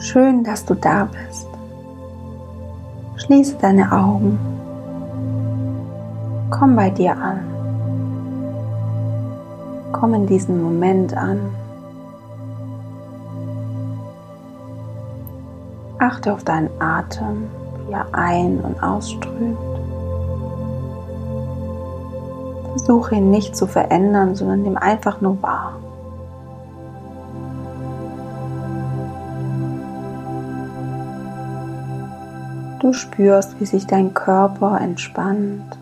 Schön, dass du da bist. Schließe deine Augen. Komm bei dir an. Komm in diesen Moment an. Achte auf deinen Atem, wie er ein- und ausströmt. Versuche ihn nicht zu verändern, sondern nimm einfach nur wahr. Spürst, wie sich dein Körper entspannt.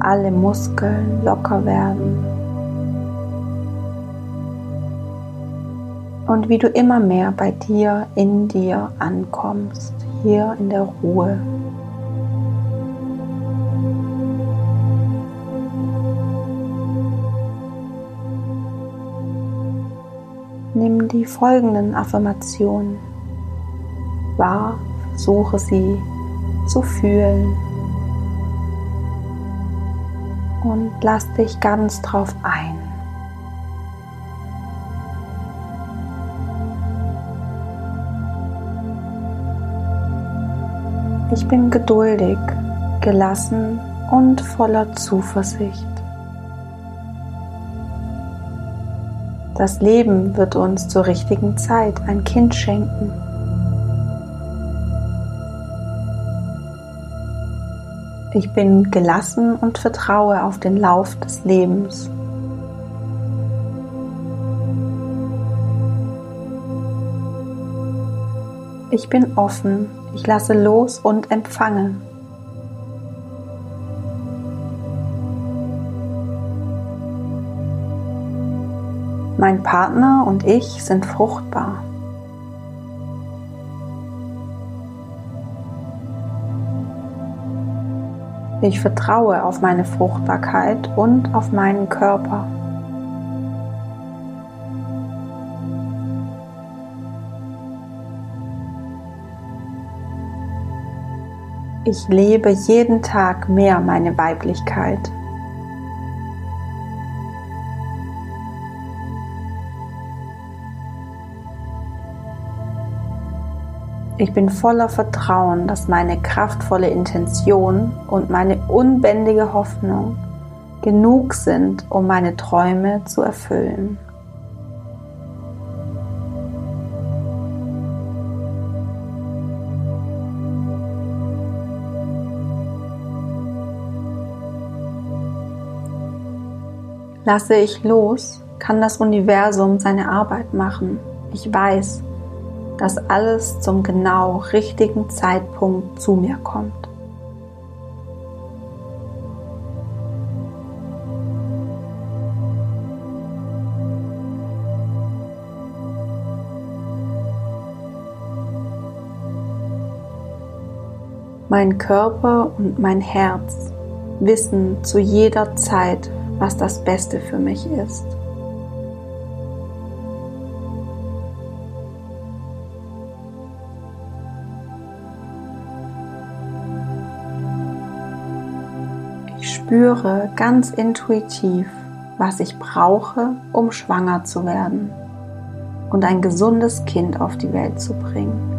Alle Muskeln locker werden. Und wie du immer mehr bei dir, in dir ankommst, hier in der Ruhe. Nimm die folgenden Affirmationen wahr, versuche sie zu fühlen und lass dich ganz drauf ein. Ich bin geduldig, gelassen und voller Zuversicht. Das Leben wird uns zur richtigen Zeit ein Kind schenken. Ich bin gelassen und vertraue auf den Lauf des Lebens. Ich bin offen, ich lasse los und empfange. Mein Partner und ich sind fruchtbar. Ich vertraue auf meine Fruchtbarkeit und auf meinen Körper. Ich lebe jeden Tag mehr meine Weiblichkeit. Ich bin voller Vertrauen, dass meine kraftvolle Intention und meine unbändige Hoffnung genug sind, um meine Träume zu erfüllen. Lasse ich los, kann das Universum seine Arbeit machen. Ich weiß, dass alles zum genau richtigen Zeitpunkt zu mir kommt. Mein Körper und mein Herz wissen zu jeder Zeit, was das Beste für mich ist. Spüre ganz intuitiv, was ich brauche, um schwanger zu werden und ein gesundes Kind auf die Welt zu bringen.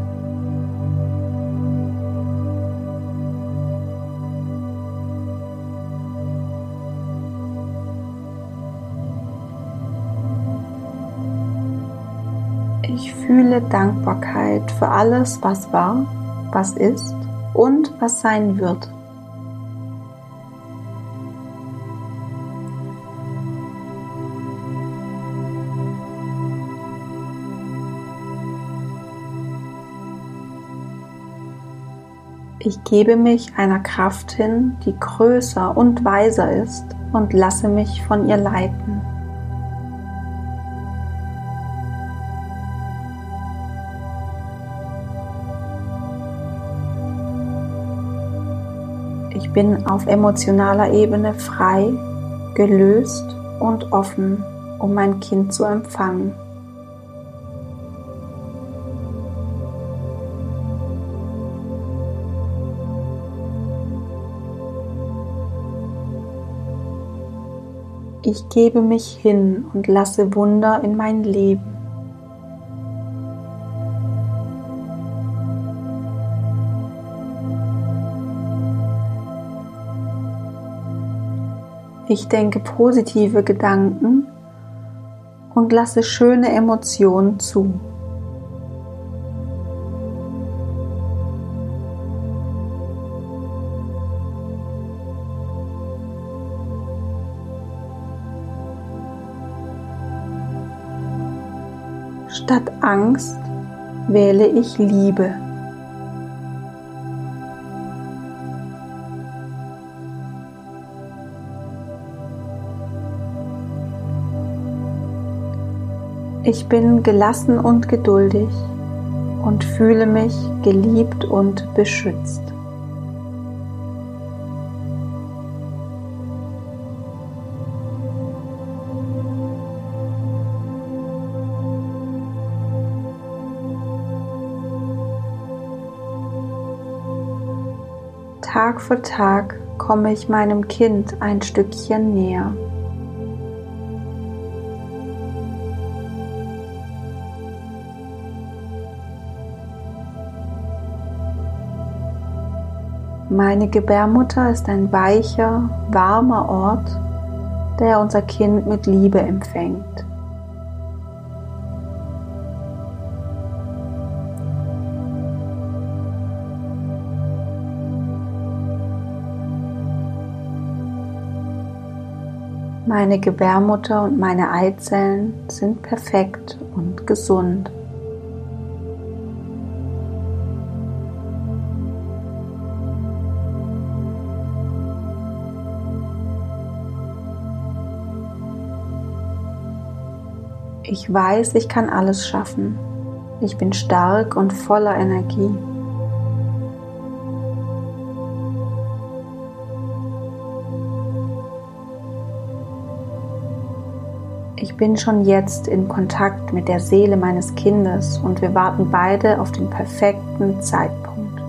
Ich fühle Dankbarkeit für alles, was war, was ist und was sein wird. Ich gebe mich einer Kraft hin, die größer und weiser ist und lasse mich von ihr leiten. Ich bin auf emotionaler Ebene frei, gelöst und offen, um mein Kind zu empfangen. Ich gebe mich hin und lasse Wunder in mein Leben. Ich denke positive Gedanken und lasse schöne Emotionen zu. Statt Angst wähle ich Liebe. Ich bin gelassen und geduldig und fühle mich geliebt und beschützt. Tag für Tag komme ich meinem Kind ein Stückchen näher. Meine Gebärmutter ist ein weicher, warmer Ort, der unser Kind mit Liebe empfängt. Meine Gebärmutter und meine Eizellen sind perfekt und gesund. Ich weiß, ich kann alles schaffen. Ich bin stark und voller Energie. Ich bin schon jetzt in Kontakt mit der Seele meines Kindes und wir warten beide auf den perfekten Zeitpunkt.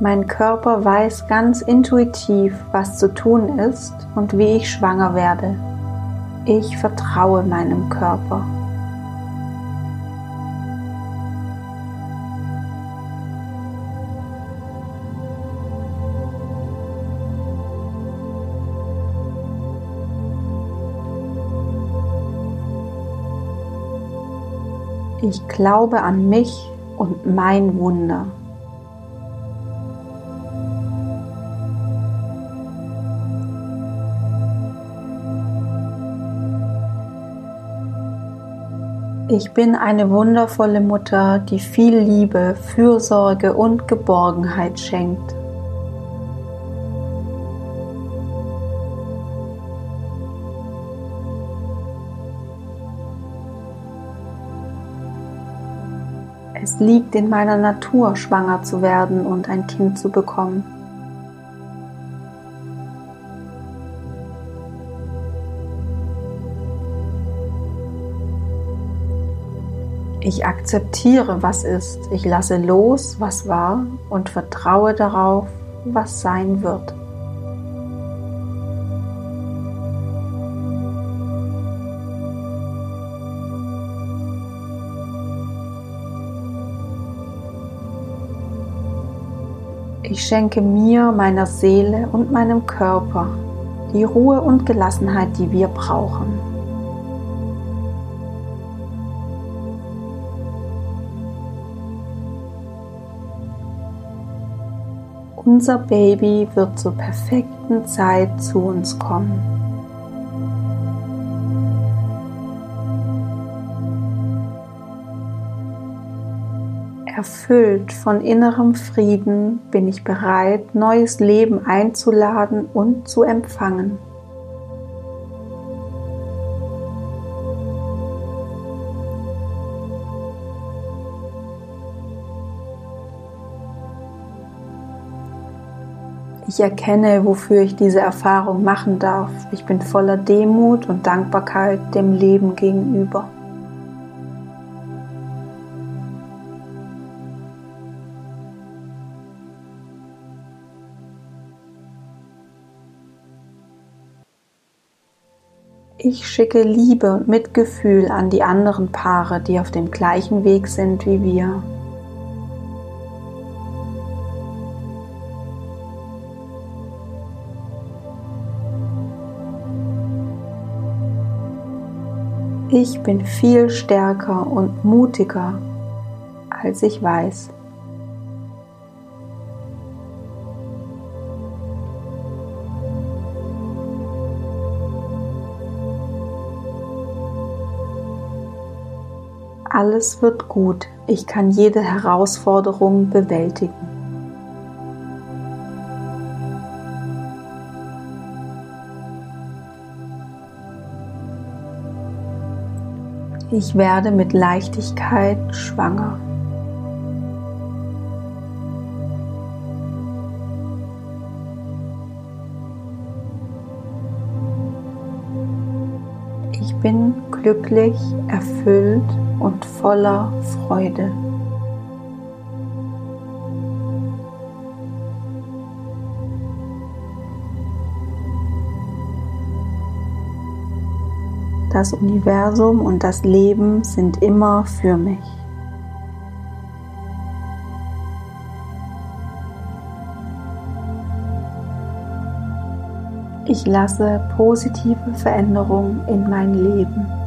Mein Körper weiß ganz intuitiv, was zu tun ist und wie ich schwanger werde. Ich vertraue meinem Körper. Ich glaube an mich und mein Wunder. Ich bin eine wundervolle Mutter, die viel Liebe, Fürsorge und Geborgenheit schenkt. Es liegt in meiner Natur, schwanger zu werden und ein Kind zu bekommen. Ich akzeptiere, was ist. Ich lasse los, was war und vertraue darauf, was sein wird. Ich schenke mir, meiner Seele und meinem Körper die Ruhe und Gelassenheit, die wir brauchen. Unser Baby wird zur perfekten Zeit zu uns kommen. Erfüllt von innerem Frieden bin ich bereit, neues Leben einzuladen und zu empfangen. Ich erkenne, wofür ich diese Erfahrung machen darf. Ich bin voller Demut und Dankbarkeit dem Leben gegenüber. Ich schicke Liebe und Mitgefühl an die anderen Paare, die auf dem gleichen Weg sind wie wir. Ich bin viel stärker und mutiger, als ich weiß. Alles wird gut. Ich kann jede Herausforderung bewältigen. Ich werde mit Leichtigkeit schwanger. Ich bin glücklich, erfüllt und voller Freude. Das Universum und das Leben sind immer für mich. Ich lasse positive Veränderungen in mein Leben.